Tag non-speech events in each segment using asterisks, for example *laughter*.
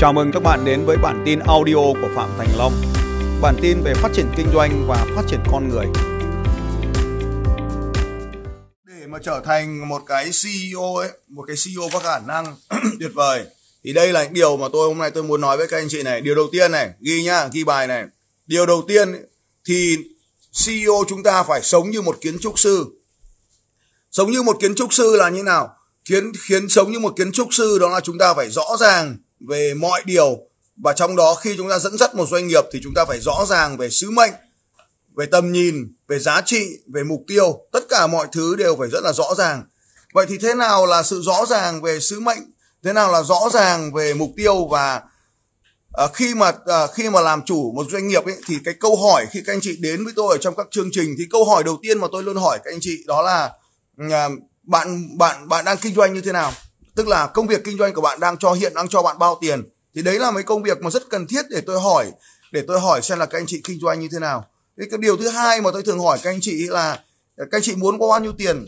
Chào mừng các bạn đến với bản tin audio của Phạm Thành Long. Bản tin về phát triển kinh doanh và phát triển con người. Để mà trở thành một cái CEO ấy, một cái CEO có khả năng *clears throat* tuyệt vời thì đây là những điều mà tôi hôm nay tôi muốn nói với các anh chị này. Điều đầu tiên này, ghi nhá, ghi bài này. Điều đầu tiên thì CEO chúng ta phải sống như một kiến trúc sư. Sống như một kiến trúc sư là như nào? Kiến khiến sống như một kiến trúc sư đó là chúng ta phải rõ ràng về mọi điều. Và trong đó khi chúng ta dẫn dắt một doanh nghiệp thì chúng ta phải rõ ràng về sứ mệnh về tầm nhìn về giá trị về mục tiêu. Tất cả mọi thứ đều phải rất là rõ ràng. Vậy thì thế nào là sự rõ ràng về sứ mệnh? Thế nào là rõ ràng về mục tiêu? Và à, khi mà à, khi mà làm chủ một doanh nghiệp ấy, thì cái câu hỏi khi các anh chị đến với tôi ở trong các chương trình thì câu hỏi đầu tiên mà tôi luôn hỏi các anh chị đó là à, bạn bạn bạn đang kinh doanh như thế nào? Tức là công việc kinh doanh của bạn đang cho hiện đang cho bạn bao tiền. Thì đấy là mấy công việc mà rất cần thiết để tôi hỏi để tôi hỏi xem là các anh chị kinh doanh như thế nào. Cái, cái điều thứ hai mà tôi thường hỏi các anh chị là các anh chị muốn có bao nhiêu tiền?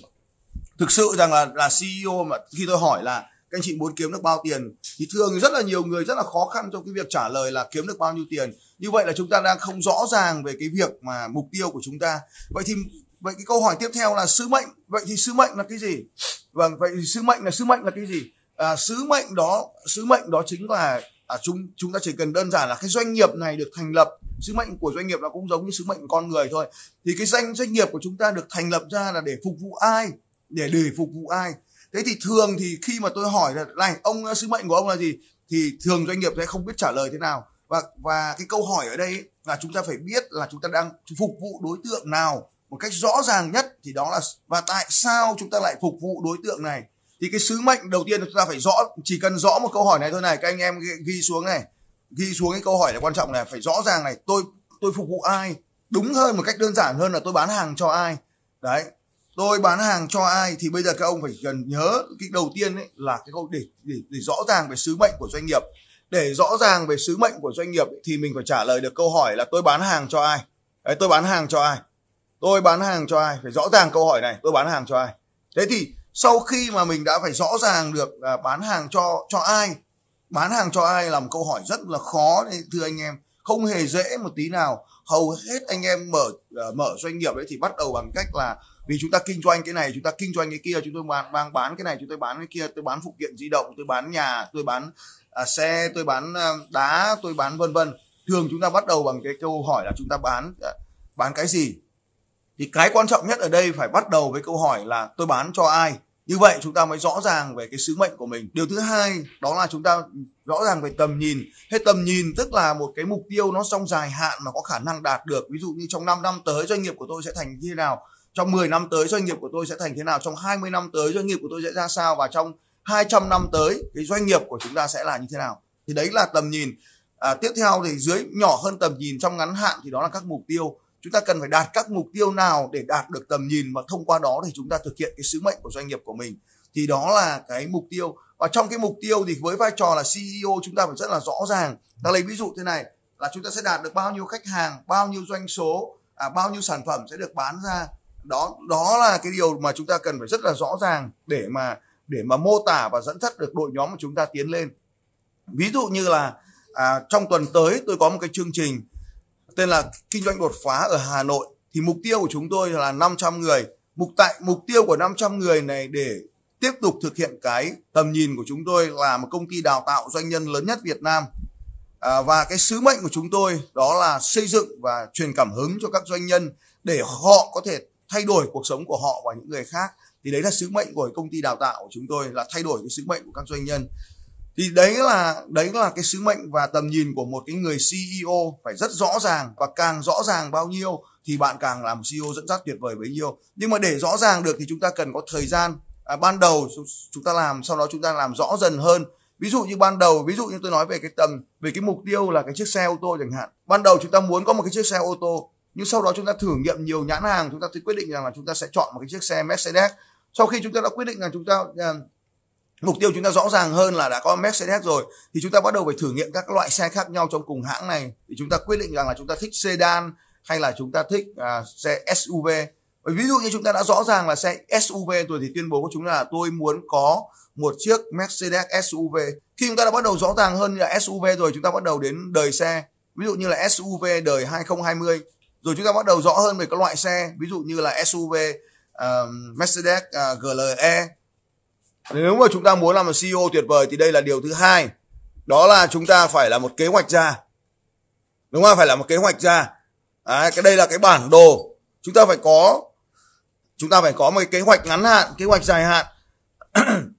Thực sự rằng là là CEO mà khi tôi hỏi là các anh chị muốn kiếm được bao tiền thì thường rất là nhiều người rất là khó khăn trong cái việc trả lời là kiếm được bao nhiêu tiền. Như vậy là chúng ta đang không rõ ràng về cái việc mà mục tiêu của chúng ta. Vậy thì vậy cái câu hỏi tiếp theo là sứ mệnh. Vậy thì sứ mệnh là cái gì? Vâng vậy thì sứ mệnh là sứ mệnh là cái gì? À, sứ mệnh đó sứ mệnh đó chính là à, chúng chúng ta chỉ cần đơn giản là cái doanh nghiệp này được thành lập. Sứ mệnh của doanh nghiệp nó cũng giống như sứ mệnh của con người thôi. Thì cái danh doanh nghiệp của chúng ta được thành lập ra là để phục vụ ai? Để để phục vụ ai? Thế thì thường thì khi mà tôi hỏi là này ông à, sứ mệnh của ông là gì? Thì thường doanh nghiệp sẽ không biết trả lời thế nào. Và và cái câu hỏi ở đây là chúng ta phải biết là chúng ta đang phục vụ đối tượng nào một cách rõ ràng nhất thì đó là và tại sao chúng ta lại phục vụ đối tượng này? Thì cái sứ mệnh đầu tiên chúng ta phải rõ chỉ cần rõ một câu hỏi này thôi này các anh em ghi, xuống này. Ghi xuống cái câu hỏi là quan trọng này phải rõ ràng này tôi tôi phục vụ ai? Đúng hơn một cách đơn giản hơn là tôi bán hàng cho ai? Đấy tôi bán hàng cho ai thì bây giờ các ông phải cần nhớ cái đầu tiên ấy là cái câu để, để để rõ ràng về sứ mệnh của doanh nghiệp. Để rõ ràng về sứ mệnh của doanh nghiệp ấy, thì mình phải trả lời được câu hỏi là tôi bán hàng cho ai? Đấy tôi bán hàng cho ai? Tôi bán hàng cho ai? Phải rõ ràng câu hỏi này. Tôi bán hàng cho ai? Thế thì sau khi mà mình đã phải rõ ràng được là bán hàng cho cho ai bán hàng cho ai là một câu hỏi rất là khó đấy thưa anh em. Không hề dễ một tí nào. Hầu hết anh em mở uh, mở doanh nghiệp ấy thì bắt đầu bằng cách là vì chúng ta kinh doanh cái này chúng ta kinh doanh cái kia chúng tôi bán bán bán cái này chúng tôi bán cái kia tôi bán phụ kiện di động tôi bán nhà tôi bán uh, xe tôi bán uh, đá tôi bán vân vân. Thường chúng ta bắt đầu bằng cái câu hỏi là chúng ta bán uh, bán cái gì? Thì cái quan trọng nhất ở đây phải bắt đầu với câu hỏi là tôi bán cho ai? Như vậy chúng ta mới rõ ràng về cái sứ mệnh của mình. Điều thứ hai đó là chúng ta rõ ràng về tầm nhìn. Hay tầm nhìn tức là một cái mục tiêu nó trong dài hạn mà có khả năng đạt được. Ví dụ như trong 5 năm tới doanh nghiệp của tôi sẽ thành như thế nào? Trong 10 năm tới doanh nghiệp của tôi sẽ thành thế nào? Trong 20 năm tới doanh nghiệp của tôi sẽ ra sao? Và trong 200 năm tới cái doanh nghiệp của chúng ta sẽ là như thế nào? Thì đấy là tầm nhìn. À, tiếp theo thì dưới nhỏ hơn tầm nhìn trong ngắn hạn thì đó là các mục tiêu chúng ta cần phải đạt các mục tiêu nào để đạt được tầm nhìn và thông qua đó thì chúng ta thực hiện cái sứ mệnh của doanh nghiệp của mình. Thì đó là cái mục tiêu. Và trong cái mục tiêu thì với vai trò là CEO chúng ta phải rất là rõ ràng. Ta lấy ví dụ thế này là chúng ta sẽ đạt được bao nhiêu khách hàng bao nhiêu doanh số à, bao nhiêu sản phẩm sẽ được bán ra. Đó đó là cái điều mà chúng ta cần phải rất là rõ ràng để mà để mà mô tả và dẫn dắt được đội nhóm của chúng ta tiến lên. Ví dụ như là à, trong tuần tới tôi có một cái chương trình tên là kinh doanh đột phá ở Hà Nội. Thì mục tiêu của chúng tôi là 500 người. Mục tại mục tiêu của 500 người này để tiếp tục thực hiện cái tầm nhìn của chúng tôi là một công ty đào tạo doanh nhân lớn nhất Việt Nam. À, và cái sứ mệnh của chúng tôi đó là xây dựng và truyền cảm hứng cho các doanh nhân để họ có thể thay đổi cuộc sống của họ và những người khác. Thì đấy là sứ mệnh của công ty đào tạo của chúng tôi là thay đổi cái sứ mệnh của các doanh nhân thì đấy là đấy là cái sứ mệnh và tầm nhìn của một cái người CEO phải rất rõ ràng và càng rõ ràng bao nhiêu thì bạn càng làm CEO dẫn dắt tuyệt vời bấy nhiêu. Nhưng mà để rõ ràng được thì chúng ta cần có thời gian. À, ban đầu chúng ta làm sau đó chúng ta làm rõ dần hơn. Ví dụ như ban đầu ví dụ như tôi nói về cái tầm về cái mục tiêu là cái chiếc xe ô tô chẳng hạn. Ban đầu chúng ta muốn có một cái chiếc xe ô tô nhưng sau đó chúng ta thử nghiệm nhiều nhãn hàng chúng ta thì quyết định rằng là chúng ta sẽ chọn một cái chiếc xe Mercedes. Sau khi chúng ta đã quyết định là chúng ta à, mục tiêu chúng ta rõ ràng hơn là đã có Mercedes rồi thì chúng ta bắt đầu phải thử nghiệm các loại xe khác nhau trong cùng hãng này thì chúng ta quyết định rằng là chúng ta thích sedan hay là chúng ta thích uh, xe SUV ví dụ như chúng ta đã rõ ràng là xe SUV rồi thì tuyên bố của chúng là tôi muốn có một chiếc Mercedes SUV khi chúng ta đã bắt đầu rõ ràng hơn là SUV rồi chúng ta bắt đầu đến đời xe ví dụ như là SUV đời 2020 rồi chúng ta bắt đầu rõ hơn về các loại xe ví dụ như là SUV uh, Mercedes uh, GLE nếu mà chúng ta muốn làm một CEO tuyệt vời thì đây là điều thứ hai. Đó là chúng ta phải là một kế hoạch ra. Đúng không? Phải là một kế hoạch ra. À, cái đây là cái bản đồ. Chúng ta phải có chúng ta phải có một cái kế hoạch ngắn hạn kế hoạch dài hạn. *clears throat*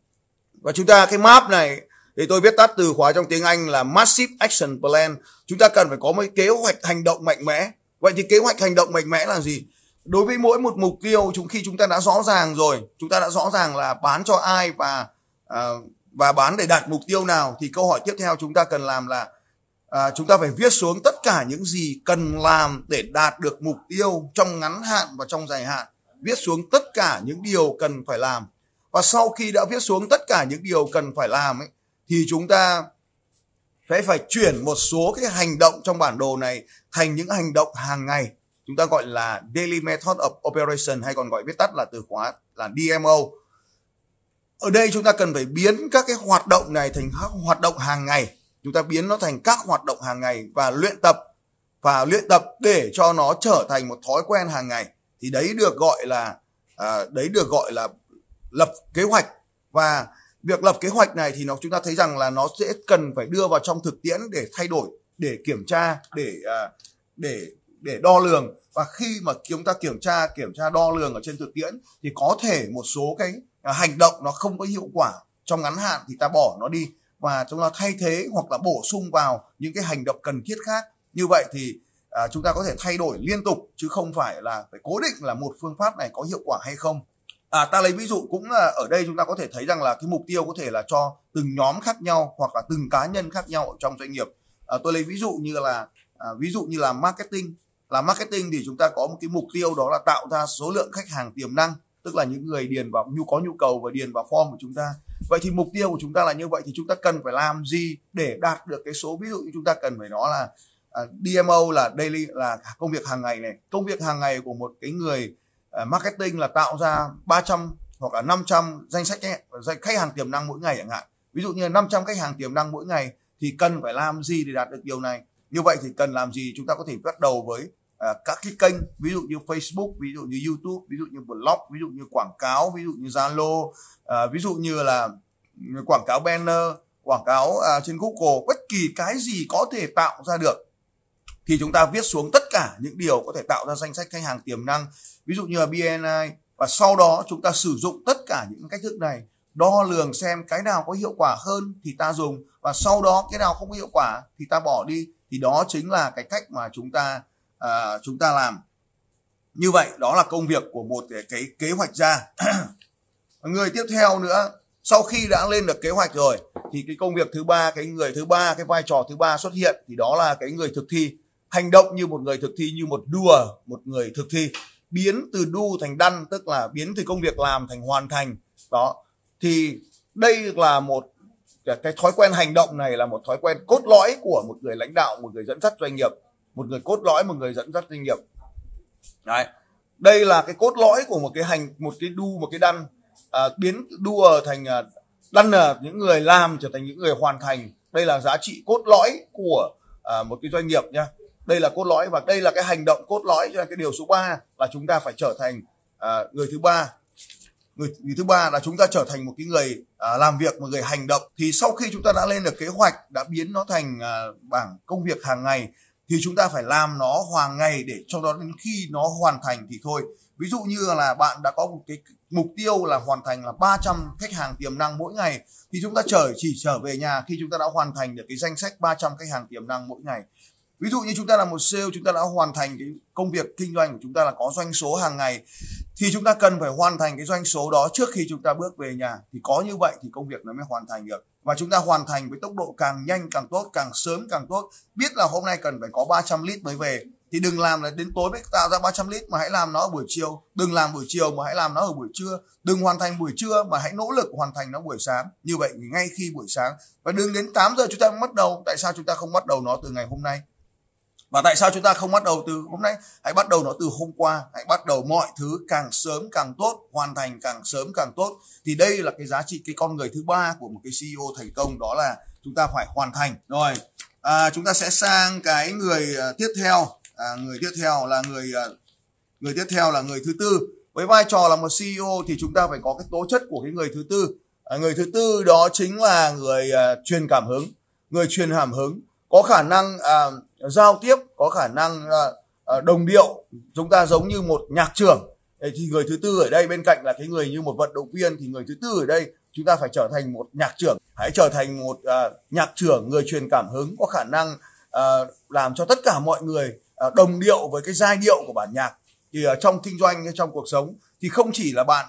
Và chúng ta cái map này thì tôi viết tắt từ khóa trong tiếng Anh là Massive Action Plan. Chúng ta cần phải có một kế hoạch hành động mạnh mẽ. Vậy thì kế hoạch hành động mạnh mẽ là gì? Đối với mỗi một mục tiêu chúng khi chúng ta đã rõ ràng rồi chúng ta đã rõ ràng là bán cho ai và uh, và bán để đạt mục tiêu nào thì câu hỏi tiếp theo chúng ta cần làm là à, chúng ta phải viết xuống tất cả những gì cần làm để đạt được mục tiêu trong ngắn hạn và trong dài hạn. Viết xuống tất cả những điều cần phải làm. Và sau khi đã viết xuống tất cả những điều cần phải làm ấy, thì chúng ta phải phải chuyển một số cái hành động trong bản đồ này thành những hành động hàng ngày chúng ta gọi là daily method of operation hay còn gọi viết tắt là từ khóa là DMO ở đây chúng ta cần phải biến các cái hoạt động này thành các hoạt động hàng ngày. Chúng ta biến nó thành các hoạt động hàng ngày và luyện tập và luyện tập để cho nó trở thành một thói quen hàng ngày. Thì đấy được gọi là à, đấy được gọi là lập kế hoạch. Và việc lập kế hoạch này thì nó chúng ta thấy rằng là nó sẽ cần phải đưa vào trong thực tiễn để thay đổi để kiểm tra để à, để để đo lường. Và khi mà chúng ta kiểm tra kiểm tra đo lường ở trên thực tiễn thì có thể một số cái à, hành động nó không có hiệu quả trong ngắn hạn thì ta bỏ nó đi. Và chúng ta thay thế hoặc là bổ sung vào những cái hành động cần thiết khác. Như vậy thì à, chúng ta có thể thay đổi liên tục chứ không phải là phải cố định là một phương pháp này có hiệu quả hay không. À, ta lấy ví dụ cũng là ở đây chúng ta có thể thấy rằng là cái mục tiêu có thể là cho từng nhóm khác nhau hoặc là từng cá nhân khác nhau ở trong doanh nghiệp. À, tôi lấy ví dụ như là à, ví dụ như là marketing là marketing thì chúng ta có một cái mục tiêu đó là tạo ra số lượng khách hàng tiềm năng tức là những người điền vào nhu có nhu cầu và điền vào form của chúng ta. Vậy thì mục tiêu của chúng ta là như vậy thì chúng ta cần phải làm gì để đạt được cái số? Ví dụ như chúng ta cần phải nói là à, uh, DMO là daily là công việc hàng ngày này. Công việc hàng ngày của một cái người uh, marketing là tạo ra 300 hoặc là 500 danh sách khách hàng tiềm năng mỗi ngày chẳng hạn. Ví dụ như 500 khách hàng tiềm năng mỗi ngày thì cần phải làm gì để đạt được điều này? Như vậy thì cần làm gì? Chúng ta có thể bắt đầu với À, các cái kênh ví dụ như Facebook ví dụ như YouTube ví dụ như blog ví dụ như quảng cáo ví dụ như Zalo à, ví dụ như là ừ, quảng cáo banner quảng cáo à, trên Google bất kỳ cái gì có thể tạo ra được thì chúng ta viết xuống tất cả những điều có thể tạo ra danh sách khách hàng tiềm năng ví dụ như là BNI và sau đó chúng ta sử dụng tất cả những cách thức này đo lường xem cái nào có hiệu quả hơn thì ta dùng. Và sau đó cái nào không có hiệu quả thì ta bỏ đi. Thì đó chính là cái cách mà chúng ta à, chúng ta làm. Như vậy đó là công việc của một cái, cái kế hoạch gia *clears throat* người tiếp theo nữa sau khi đã lên được kế hoạch rồi thì cái công việc thứ ba cái người thứ ba cái vai trò thứ ba xuất hiện thì đó là cái người thực thi. Hành động như một người thực thi như một đùa một người thực thi. Biến từ đu thành đăn tức là biến từ công việc làm thành hoàn thành. Đó. Thì đây là một cái thói quen hành động này là một thói quen cốt lõi của một người lãnh đạo một người dẫn dắt doanh nghiệp một người cốt lõi một người dẫn dắt doanh nghiệp Đấy. đây là cái cốt lõi của một cái hành một cái đu một cái đăn à, biến đua thành à, đăn là những người làm trở thành những người hoàn thành. Đây là giá trị cốt lõi của à, một cái doanh nghiệp nha. Đây là cốt lõi và đây là cái hành động cốt lõi cho cái điều số 3 là chúng ta phải trở thành à, người thứ ba. Người, người thứ ba là chúng ta trở thành một cái người à, làm việc một người hành động. Thì sau khi chúng ta đã lên được kế hoạch đã biến nó thành à, bảng công việc hàng ngày thì chúng ta phải làm nó hàng ngày để cho đó đến khi nó hoàn thành thì thôi. Ví dụ như là bạn đã có một cái mục tiêu là hoàn thành là 300 khách hàng tiềm năng mỗi ngày, thì chúng ta trở chỉ trở về nhà khi chúng ta đã hoàn thành được cái danh sách 300 khách hàng tiềm năng mỗi ngày ví dụ như chúng ta là một sale, chúng ta đã hoàn thành cái công việc kinh doanh của chúng ta là có doanh số hàng ngày, thì chúng ta cần phải hoàn thành cái doanh số đó trước khi chúng ta bước về nhà. Thì có như vậy thì công việc nó mới hoàn thành được. Và chúng ta hoàn thành với tốc độ càng nhanh, càng tốt, càng sớm, càng tốt. Biết là hôm nay cần phải có 300 lít mới về. Thì đừng làm là đến tối mới tạo ra 300 lít mà hãy làm nó ở buổi chiều. Đừng làm buổi chiều mà hãy làm nó ở buổi trưa. Đừng hoàn thành buổi trưa mà hãy nỗ lực hoàn thành nó buổi sáng. Như vậy ngay khi buổi sáng, và đừng đến 8 giờ chúng ta mới bắt đầu. Tại sao chúng ta không bắt đầu nó từ ngày hôm nay? Và tại sao chúng ta không bắt đầu từ hôm nay? Hãy bắt đầu nó từ hôm qua. Hãy bắt đầu mọi thứ càng sớm càng tốt hoàn thành càng sớm càng tốt. Thì đây là cái giá trị cái con người thứ ba của một cái CEO thành công đó là chúng ta phải hoàn thành. Rồi à, chúng ta sẽ sang cái người à, tiếp theo. À, người tiếp theo là người à, người tiếp theo là người thứ tư. Với vai trò là một CEO thì chúng ta phải có cái tố chất của cái người thứ tư. À, người thứ tư đó chính là người uh, truyền cảm hứng người truyền cảm hứng. Có khả năng uh, giao tiếp có khả năng ờ, ờ, đồng điệu. Chúng ta giống như một nhạc trưởng thì người thứ tư ở đây bên cạnh là cái người như một vận động viên thì người thứ tư ở đây chúng ta phải trở thành một nhạc trưởng. Hãy trở thành một uh, nhạc trưởng người truyền cảm hứng có khả năng uh, làm cho tất cả mọi người uh, đồng điệu với cái giai điệu của bản nhạc. Thì uh, trong kinh doanh trong cuộc sống thì không chỉ là bạn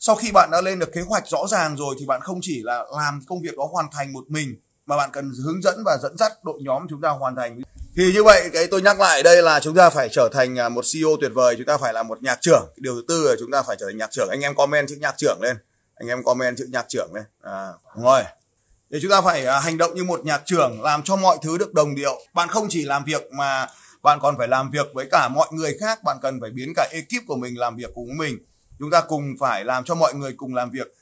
sau khi bạn đã lên được kế hoạch rõ ràng rồi thì bạn không chỉ là làm công việc đó hoàn thành một mình mà bạn cần hướng dẫn và dẫn dắt đội nhóm chúng ta hoàn thành. Thì như vậy cái tôi nhắc lại đây là chúng ta phải trở thành à, một CEO tuyệt vời chúng ta phải là một nhạc trưởng. Điều thứ tư là chúng ta phải trở thành nhạc trưởng. Anh em comment chữ nhạc trưởng lên. Anh em comment chữ nhạc trưởng lên. À, rồi. Để chúng ta phải à, hành động như một nhạc trưởng làm cho mọi thứ được đồng điệu. Bạn không chỉ làm việc mà bạn còn phải làm việc với cả mọi người khác. Bạn cần phải biến cả ekip của mình làm việc cùng mình. Chúng ta cùng phải làm cho mọi người cùng làm việc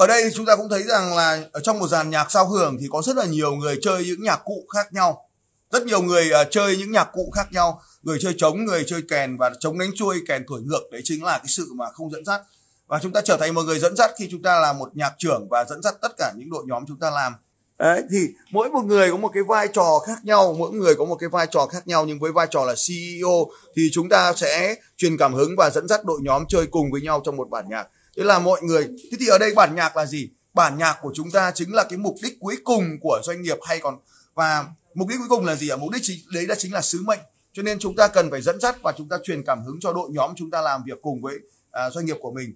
ở đây chúng ta cũng thấy rằng là ở trong một dàn nhạc sao hưởng thì có rất là nhiều người chơi những nhạc cụ khác nhau. Rất nhiều người uh, chơi những nhạc cụ khác nhau. Người chơi trống người chơi kèn và trống đánh chuôi kèn thổi ngược đấy chính là cái sự mà không dẫn dắt. Và chúng ta trở thành một người dẫn dắt khi chúng ta là một nhạc trưởng và dẫn dắt tất cả những đội nhóm chúng ta làm. Đấy, thì mỗi một người có một cái vai trò khác nhau mỗi người có một cái vai trò khác nhau nhưng với vai trò là CEO thì chúng ta sẽ truyền cảm hứng và dẫn dắt đội nhóm chơi cùng với nhau trong một bản nhạc thế là mọi người thế thì ở đây bản nhạc là gì? Bản nhạc của chúng ta chính là cái mục đích cuối cùng của doanh nghiệp hay còn và mục đích cuối cùng là gì ạ? Mục đích chính đấy là chính là sứ mệnh. Cho nên chúng ta cần phải dẫn dắt và chúng ta truyền cảm hứng cho đội nhóm chúng ta làm việc cùng với à, doanh nghiệp của mình.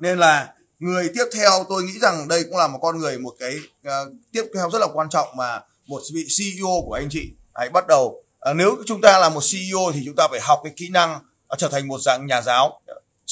Nên là người tiếp theo tôi nghĩ rằng đây cũng là một con người một cái uh, tiếp theo rất là quan trọng mà một vị CEO của anh chị. Hãy bắt đầu. Uh, nếu chúng ta là một CEO thì chúng ta phải học cái kỹ năng uh, trở thành một dạng nhà giáo.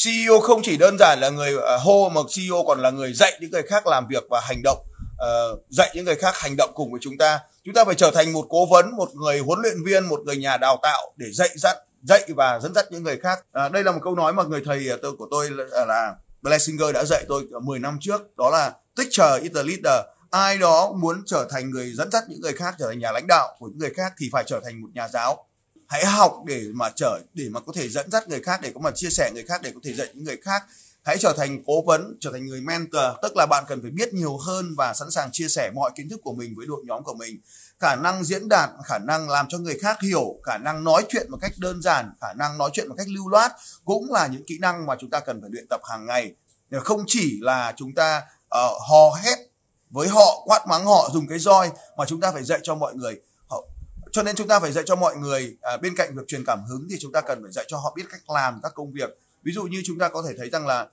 CEO không chỉ đơn giản là người uh, hô mà CEO còn là người dạy những người khác làm việc và hành động uh, dạy những người khác hành động cùng với chúng ta. Chúng ta phải trở thành một cố vấn một người huấn luyện viên một người nhà đào tạo để dạy dắt dạy và dẫn dắt những người khác. À, đây là một câu nói mà người thầy ờ, tôi của tôi là, là Blessinger đã dạy tôi 10 năm trước. Đó là teacher is the leader. Ai đó muốn trở thành người dẫn dắt những người khác trở thành nhà lãnh đạo của những người khác thì phải trở thành một nhà giáo hãy học để mà trở để mà có thể dẫn dắt người khác để có mà chia sẻ người khác để có thể dạy những người khác. Hãy trở thành cố vấn trở thành người mentor tức là bạn cần phải biết nhiều hơn và sẵn sàng chia sẻ mọi kiến thức của mình với đội nhóm của mình. Khả năng diễn đạt khả năng làm cho người khác hiểu khả năng nói chuyện một cách đơn giản khả năng nói chuyện một cách lưu loát cũng là những kỹ năng mà chúng ta cần phải luyện tập hàng ngày. Không chỉ là chúng ta uh, hò hét với họ quát mắng họ dùng cái roi mà chúng ta phải dạy cho mọi người cho nên chúng ta phải dạy cho mọi người à, bên cạnh việc truyền cảm hứng thì chúng ta cần phải dạy cho họ biết cách làm các công việc. Ví dụ như chúng ta có thể thấy rằng là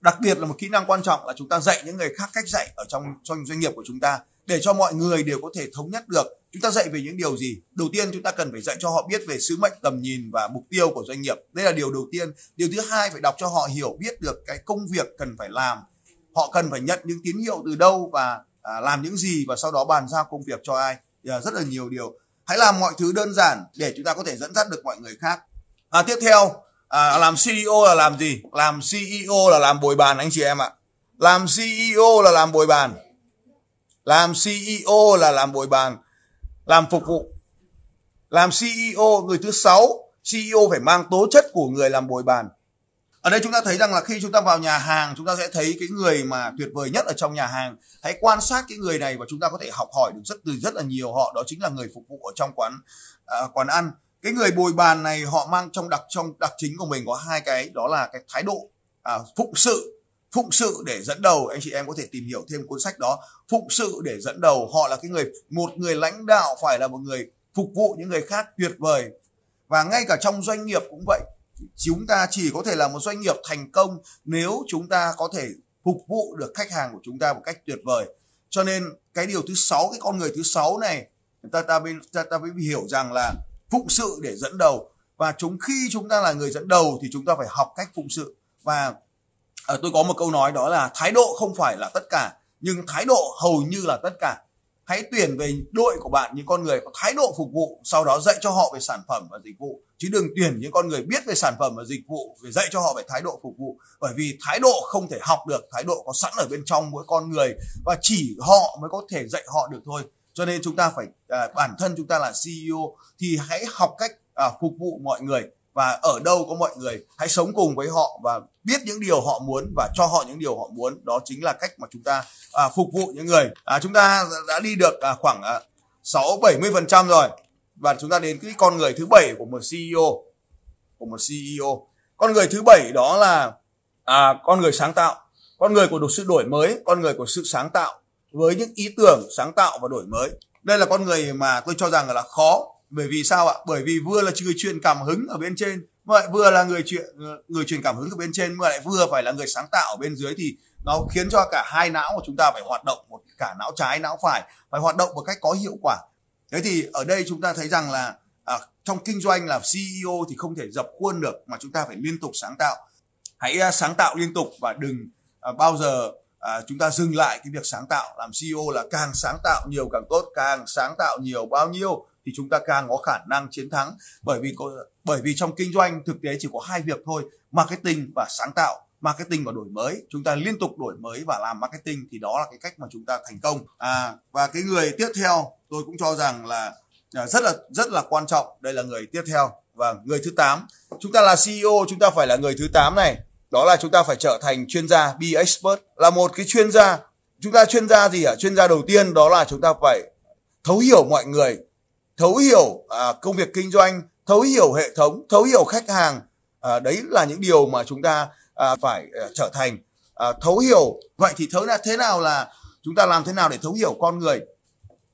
đặc biệt là một kỹ năng quan trọng là chúng ta dạy những người khác cách dạy ở trong trong doanh nghiệp của chúng ta để cho mọi người đều có thể thống nhất được chúng ta dạy về những điều gì. Đầu tiên chúng ta cần phải dạy cho họ biết về sứ mệnh tầm nhìn và mục tiêu của doanh nghiệp. Đây là điều đầu tiên. Điều thứ hai phải đọc cho họ hiểu biết được cái công việc cần phải làm. Họ cần phải nhận những tín hiệu từ đâu và à, làm những gì và sau đó bàn giao công việc cho ai. Ờ, rất là nhiều điều. Hãy làm mọi thứ đơn giản để chúng ta có thể dẫn dắt được mọi người khác. À, tiếp theo à, làm CEO là làm gì? Làm CEO là làm bồi bàn anh chị em ạ. Làm CEO là làm bồi bàn. Làm CEO là làm bồi bàn. Làm phục vụ. Làm CEO người thứ sáu CEO phải mang tố chất của người làm bồi bàn ở đây chúng ta thấy rằng là khi chúng ta vào nhà hàng chúng ta sẽ thấy cái người mà tuyệt vời nhất ở trong nhà hàng. Hãy quan sát cái người này và chúng ta có thể học hỏi được rất từ rất là nhiều. Họ đó chính là người phục vụ ở trong quán à, quán ăn. Cái người bồi bàn này họ mang trong đặc trong đặc chính của mình có hai cái đó là cái thái độ à, phụng sự. Phụng sự để dẫn đầu. Anh chị em có thể tìm hiểu thêm cuốn sách đó. Phụng sự để dẫn đầu. Họ là cái người một người lãnh đạo phải là một người phục vụ những người khác tuyệt vời. Và ngay cả trong doanh nghiệp cũng vậy chúng ta chỉ có thể là một doanh nghiệp thành công nếu chúng ta có thể phục vụ được khách hàng của chúng ta một cách tuyệt vời. Cho nên cái điều thứ sáu cái con người thứ sáu này ta ta mới ta, ta mới hiểu rằng là phụng sự để dẫn đầu. Và chúng khi chúng ta là người dẫn đầu thì chúng ta phải học cách phụng sự. Và à, tôi có một câu nói đó là thái độ không phải là tất cả nhưng thái độ hầu như là tất cả hãy tuyển về đội của bạn những con người có thái độ phục vụ sau đó dạy cho họ về sản phẩm và dịch vụ. Chứ đừng tuyển những con người biết về sản phẩm và dịch vụ để dạy cho họ về thái độ phục vụ. Bởi vì thái độ không thể học được thái độ có sẵn ở bên trong mỗi con người và chỉ họ mới có thể dạy họ được thôi. Cho nên chúng ta phải à, bản thân chúng ta là CEO thì hãy học cách à, phục vụ mọi người và ở đâu có mọi người hãy sống cùng với họ và biết những điều họ muốn và cho họ những điều họ muốn. Đó chính là cách mà chúng ta à, phục vụ những người. À, chúng ta đã đi được à, khoảng à, sáu bảy mươi phần trăm rồi. Và chúng ta đến cái con người thứ bảy của một CEO của một CEO con người thứ bảy đó là à, con người sáng tạo. Con người của sự đổi mới con người của sự sáng tạo. Với những ý tưởng sáng tạo và đổi mới. Đây là con người mà tôi cho rằng là khó bởi vì sao ạ? Bởi vì vừa là người truyền cảm hứng ở bên trên mà lại vừa là người chuyện người truyền cảm hứng ở bên trên mà lại vừa phải là người sáng tạo ở bên dưới thì nó khiến cho cả hai não của chúng ta phải hoạt động một cả não trái não phải phải hoạt động một cách có hiệu quả. Thế thì ở đây chúng ta thấy rằng là à, trong kinh doanh là CEO thì không thể dập khuôn được mà chúng ta phải liên tục sáng tạo. Hãy à, sáng tạo liên tục và đừng à, bao giờ à, chúng ta dừng lại cái việc sáng tạo. Làm CEO là càng sáng tạo nhiều càng tốt càng sáng tạo nhiều bao nhiêu thì chúng ta càng có khả năng chiến thắng. Bởi vì có, bởi vì trong kinh doanh thực tế chỉ có hai việc thôi marketing và sáng tạo. Marketing và đổi mới. Chúng ta liên tục đổi mới và làm marketing thì đó là cái cách mà chúng ta thành công. À và cái người tiếp theo tôi cũng cho rằng là à, rất là rất là quan trọng. Đây là người tiếp theo. Và người thứ 8 chúng ta là CEO chúng ta phải là người thứ 8 này. Đó là chúng ta phải trở thành chuyên gia be expert. Là một cái chuyên gia. Chúng ta chuyên gia gì ạ? À? chuyên gia đầu tiên đó là chúng ta phải thấu hiểu mọi người thấu hiểu à, công việc kinh doanh thấu hiểu hệ thống thấu hiểu khách hàng à, đấy là những điều mà chúng ta à, phải à, trở thành. À, thấu hiểu vậy thì thấu là thế nào là chúng ta làm thế nào để thấu hiểu con người?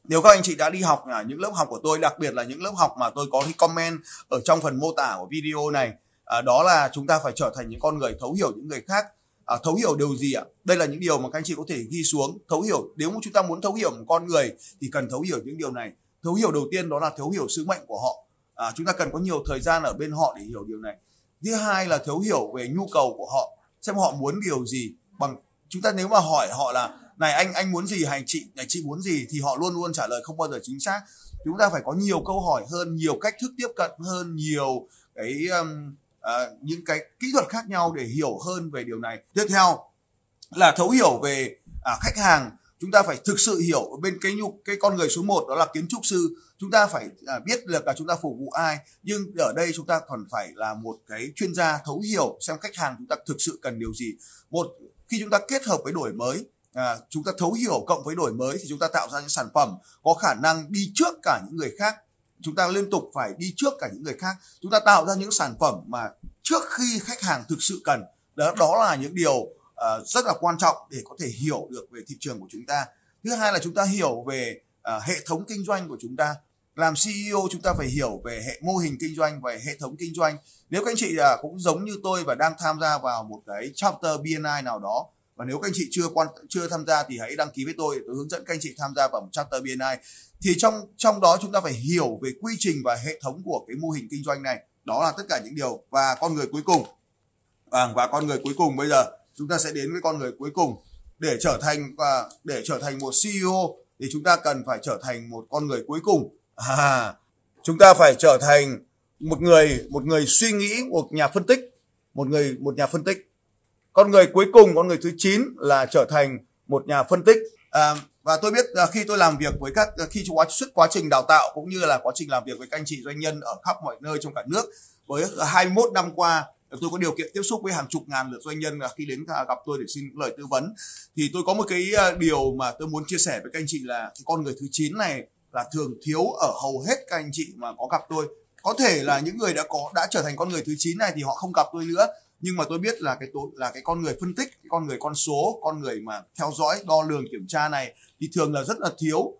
Nếu các anh chị đã đi học à, những lớp học của tôi đặc biệt là những lớp học mà tôi có cái comment ở trong phần mô tả của video này à, đó là chúng ta phải trở thành những con người thấu hiểu những người khác. À, thấu hiểu điều gì ạ? Đây là những điều mà các anh chị có thể ghi xuống. Thấu hiểu nếu chúng ta muốn thấu hiểu một con người thì cần thấu hiểu những điều này thấu hiểu đầu tiên đó là thấu hiểu sứ mệnh của họ. À, chúng ta cần có nhiều thời gian ở bên họ để hiểu điều này. Thứ hai là thấu hiểu về nhu cầu của họ xem họ muốn điều gì. Bằng chúng ta nếu mà hỏi họ là này anh anh muốn gì? Hay chị này chị muốn gì? Thì họ luôn luôn trả lời không bao giờ chính xác. Chúng ta phải có nhiều câu hỏi hơn nhiều cách thức tiếp cận hơn nhiều cái um, uh, những cái kỹ thuật khác nhau để hiểu hơn về điều này. Tiếp theo là thấu hiểu về à, khách hàng chúng ta phải thực sự hiểu bên cái nhu cái con người số 1 đó là kiến trúc sư. Chúng ta phải à, biết được là chúng ta phục vụ ai. Nhưng ở đây chúng ta còn phải là một cái chuyên gia thấu hiểu xem khách hàng chúng ta thực sự cần điều gì. Một khi chúng ta kết hợp với đổi mới à, chúng ta thấu hiểu cộng với đổi mới thì chúng ta tạo ra những sản phẩm có khả năng đi trước cả những người khác. Chúng ta liên tục phải đi trước cả những người khác. Chúng ta tạo ra những sản phẩm mà trước khi khách hàng thực sự cần. Đó đó là những điều uh, rất là quan trọng để có thể hiểu được về thị trường của chúng ta. Thứ hai là chúng ta hiểu về uh, hệ thống kinh doanh của chúng ta. Làm CEO chúng ta phải hiểu về hệ mô hình kinh doanh và hệ thống kinh doanh. Nếu các anh chị uh, cũng giống như tôi và đang tham gia vào một cái chapter BNI nào đó và nếu các anh chị chưa quan chưa tham gia thì hãy đăng ký với tôi. Tôi hướng dẫn các anh chị tham gia vào một chapter BNI thì trong trong đó chúng ta phải hiểu về quy trình và hệ thống của cái mô hình kinh doanh này. Đó là tất cả những điều. Và con người cuối cùng. Và, và con người cuối cùng bây giờ chúng ta sẽ đến với con người cuối cùng. Để trở thành và để trở thành một CEO thì chúng ta cần phải trở thành một con người cuối cùng. À, chúng ta phải trở thành một người một người suy nghĩ một nhà phân tích một người một nhà phân tích. Con người cuối cùng con người thứ 9 là trở thành một nhà phân tích. À, và tôi biết là khi tôi làm việc với các khi quá suốt quá trình đào tạo cũng như là quá trình làm việc với các anh chị doanh nhân ở khắp mọi nơi trong cả nước với 21 năm qua tôi có điều kiện tiếp xúc với hàng chục ngàn lượt doanh nhân à, khi đến à, gặp tôi để xin lời tư vấn. Thì tôi có một cái à, điều mà tôi muốn chia sẻ với các anh chị là cái con người thứ 9 này là thường thiếu ở hầu hết các anh chị mà có gặp tôi. Có thể là những người đã có, đã trở thành con người thứ 9 này thì họ không gặp tôi nữa. Nhưng mà tôi biết là cái tôi là cái con người phân tích, cái con người con số, con người mà theo dõi, đo lường, kiểm tra này thì thường là rất là thiếu.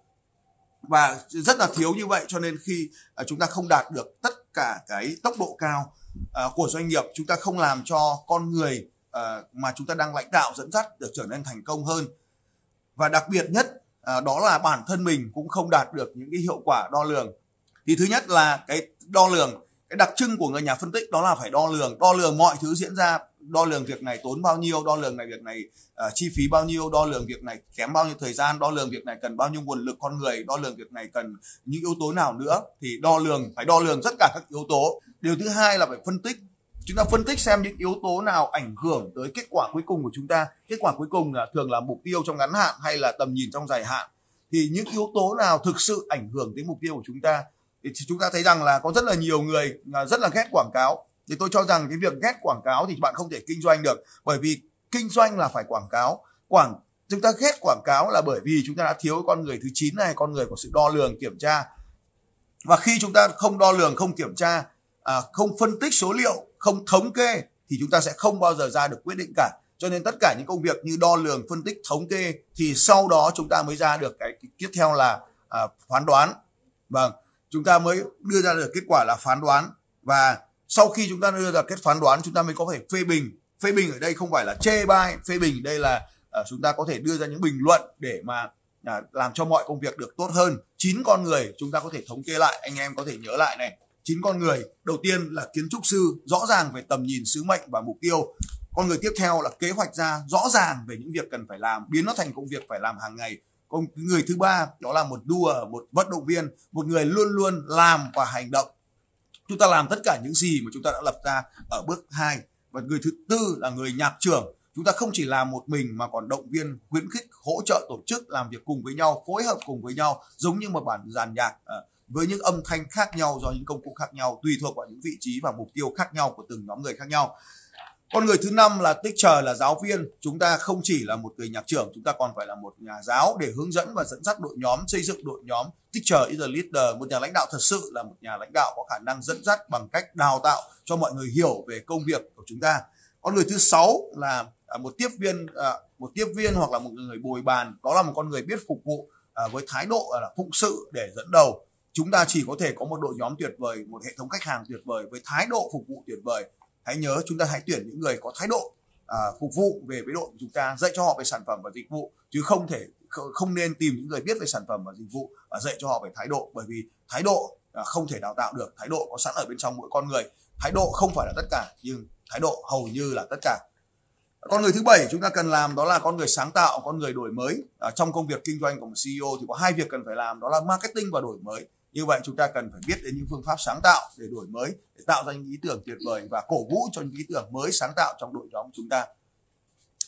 Và rất là thiếu như vậy cho nên khi chúng ta không đạt được tất cả cái tốc độ cao uh, của doanh nghiệp chúng ta không làm cho con người uh, mà chúng ta đang lãnh đạo dẫn dắt được trở nên thành công hơn. Và đặc biệt nhất uh, đó là bản thân mình cũng không đạt được những cái hiệu quả đo lường. Thì thứ nhất là cái đo lường cái đặc trưng của người nhà phân tích đó là phải đo lường. Đo lường mọi thứ diễn ra đo lường việc này tốn bao nhiêu đo lường này việc này uh, chi phí bao nhiêu đo lường việc này kém bao nhiêu thời gian đo lường việc này cần bao nhiêu nguồn lực con người đo lường việc này cần những yếu tố nào nữa thì đo lường phải đo lường tất cả các yếu tố. Điều thứ hai là phải phân tích chúng ta phân tích xem những yếu tố nào ảnh hưởng tới kết quả cuối cùng của chúng ta. Kết quả cuối cùng là thường là mục tiêu trong ngắn hạn hay là tầm nhìn trong dài hạn. Thì những yếu tố nào thực sự ảnh hưởng đến mục tiêu của chúng ta? Thì chúng ta thấy rằng là có rất là nhiều người à, rất là ghét quảng cáo thì tôi cho rằng cái việc ghét quảng cáo thì bạn không thể kinh doanh được. Bởi vì kinh doanh là phải quảng cáo. Quảng chúng ta ghét quảng cáo là bởi vì chúng ta đã thiếu con người thứ chín này con người của sự đo lường kiểm tra. Và khi chúng ta không đo lường không kiểm tra à, không phân tích số liệu không thống kê thì chúng ta sẽ không bao giờ ra được quyết định cả. Cho nên tất cả những công việc như đo lường phân tích thống kê thì sau đó chúng ta mới ra được cái, cái tiếp theo là à, phán đoán. Vâng chúng ta mới đưa ra được kết quả là phán đoán. Và sau khi chúng ta đưa ra kết phán đoán chúng ta mới có thể phê bình. Phê bình ở đây không phải là chê bai phê bình đây là uh, chúng ta có thể đưa ra những bình luận để mà uh, làm cho mọi công việc được tốt hơn. Chín con người chúng ta có thể thống kê lại anh em có thể nhớ lại này. Chín con người đầu tiên là kiến trúc sư rõ ràng về tầm nhìn sứ mệnh và mục tiêu. Con người tiếp theo là kế hoạch ra rõ ràng về những việc cần phải làm biến nó thành công việc phải làm hàng ngày. Con người thứ ba đó là một đua một vận động viên. Một người luôn luôn làm và hành động chúng ta làm tất cả những gì mà chúng ta đã lập ra ở bước 2 và người thứ tư là người nhạc trưởng. Chúng ta không chỉ làm một mình mà còn động viên, khuyến khích, hỗ trợ, tổ chức, làm việc cùng với nhau, phối hợp cùng với nhau, giống như một bản dàn nhạc ờ, với những âm thanh khác nhau, do những công cụ khác nhau, tùy thuộc vào những vị trí và mục tiêu khác nhau của từng nhóm người khác nhau con người thứ năm là teacher là giáo viên. Chúng ta không chỉ là một người nhạc trưởng, chúng ta còn phải là một nhà giáo để hướng dẫn và dẫn dắt đội nhóm, xây dựng đội nhóm. Teacher is a leader, một nhà lãnh đạo thật sự là một nhà lãnh đạo có khả năng dẫn dắt bằng cách đào tạo cho mọi người hiểu về công việc của chúng ta. Con người thứ sáu là à, một tiếp viên à, một tiếp viên hoặc là một người bồi bàn. Đó là một con người biết phục vụ à, với thái độ là phụng sự để dẫn đầu. Chúng ta chỉ có thể có một đội nhóm tuyệt vời, một hệ thống khách hàng tuyệt vời với thái độ phục vụ tuyệt vời hãy nhớ chúng ta hãy tuyển những người có thái độ à, phục vụ về với đội của chúng ta dạy cho họ về sản phẩm và dịch vụ chứ không thể không nên tìm những người biết về sản phẩm và dịch vụ và dạy cho họ về thái độ. Bởi vì thái độ à, không thể đào tạo được. Thái độ có sẵn ở bên trong mỗi con người. Thái độ không phải là tất cả nhưng thái độ hầu như là tất cả. Con người thứ bảy chúng ta cần làm đó là con người sáng tạo con người đổi mới. À, trong công việc kinh doanh của một CEO thì có hai việc cần phải làm đó là marketing và đổi mới như vậy chúng ta cần phải biết đến những phương pháp sáng tạo để đổi mới để tạo ra những ý tưởng tuyệt vời và cổ vũ cho những ý tưởng mới sáng tạo trong đội nhóm của chúng ta.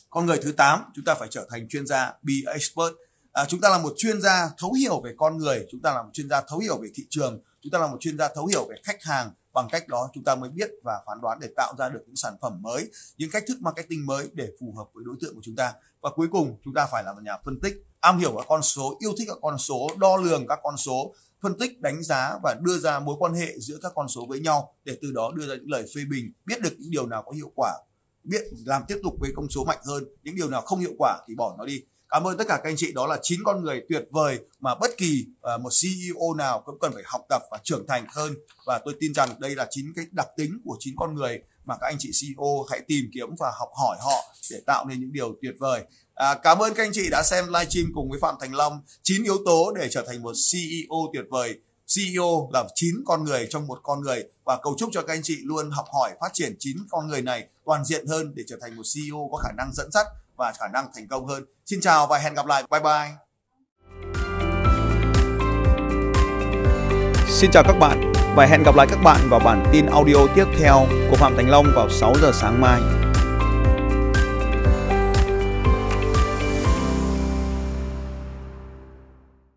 Con người thứ 8 chúng ta phải trở thành chuyên gia be expert. À, chúng ta là một chuyên gia thấu hiểu về con người chúng ta là một chuyên gia thấu hiểu về thị trường chúng ta là một chuyên gia thấu hiểu về khách hàng. Bằng cách đó chúng ta mới biết và phán đoán để tạo ra được những sản phẩm mới những cách thức marketing mới để phù hợp với đối tượng của chúng ta. Và cuối cùng chúng ta phải là một nhà phân tích am hiểu các con số yêu thích các con số đo lường các con số phân tích, đánh giá và đưa ra mối quan hệ giữa các con số với nhau để từ đó đưa ra những lời phê bình, biết được những điều nào có hiệu quả, biết làm tiếp tục với công số mạnh hơn, những điều nào không hiệu quả thì bỏ nó đi cảm ơn tất cả các anh chị đó là chín con người tuyệt vời mà bất kỳ à, một CEO nào cũng cần phải học tập và trưởng thành hơn và tôi tin rằng đây là chín cái đặc tính của chín con người mà các anh chị CEO hãy tìm kiếm và học hỏi họ để tạo nên những điều tuyệt vời À, cảm ơn các anh chị đã xem livestream cùng với Phạm Thành Long. 9 yếu tố để trở thành một CEO tuyệt vời. CEO là 9 con người trong một con người và cầu chúc cho các anh chị luôn học hỏi phát triển 9 con người này toàn diện hơn để trở thành một CEO có khả năng dẫn dắt và khả năng thành công hơn. Xin chào và hẹn gặp lại. Bye bye. Xin chào các bạn và hẹn gặp lại các bạn vào bản tin audio tiếp theo của Phạm Thành Long vào 6 giờ sáng mai.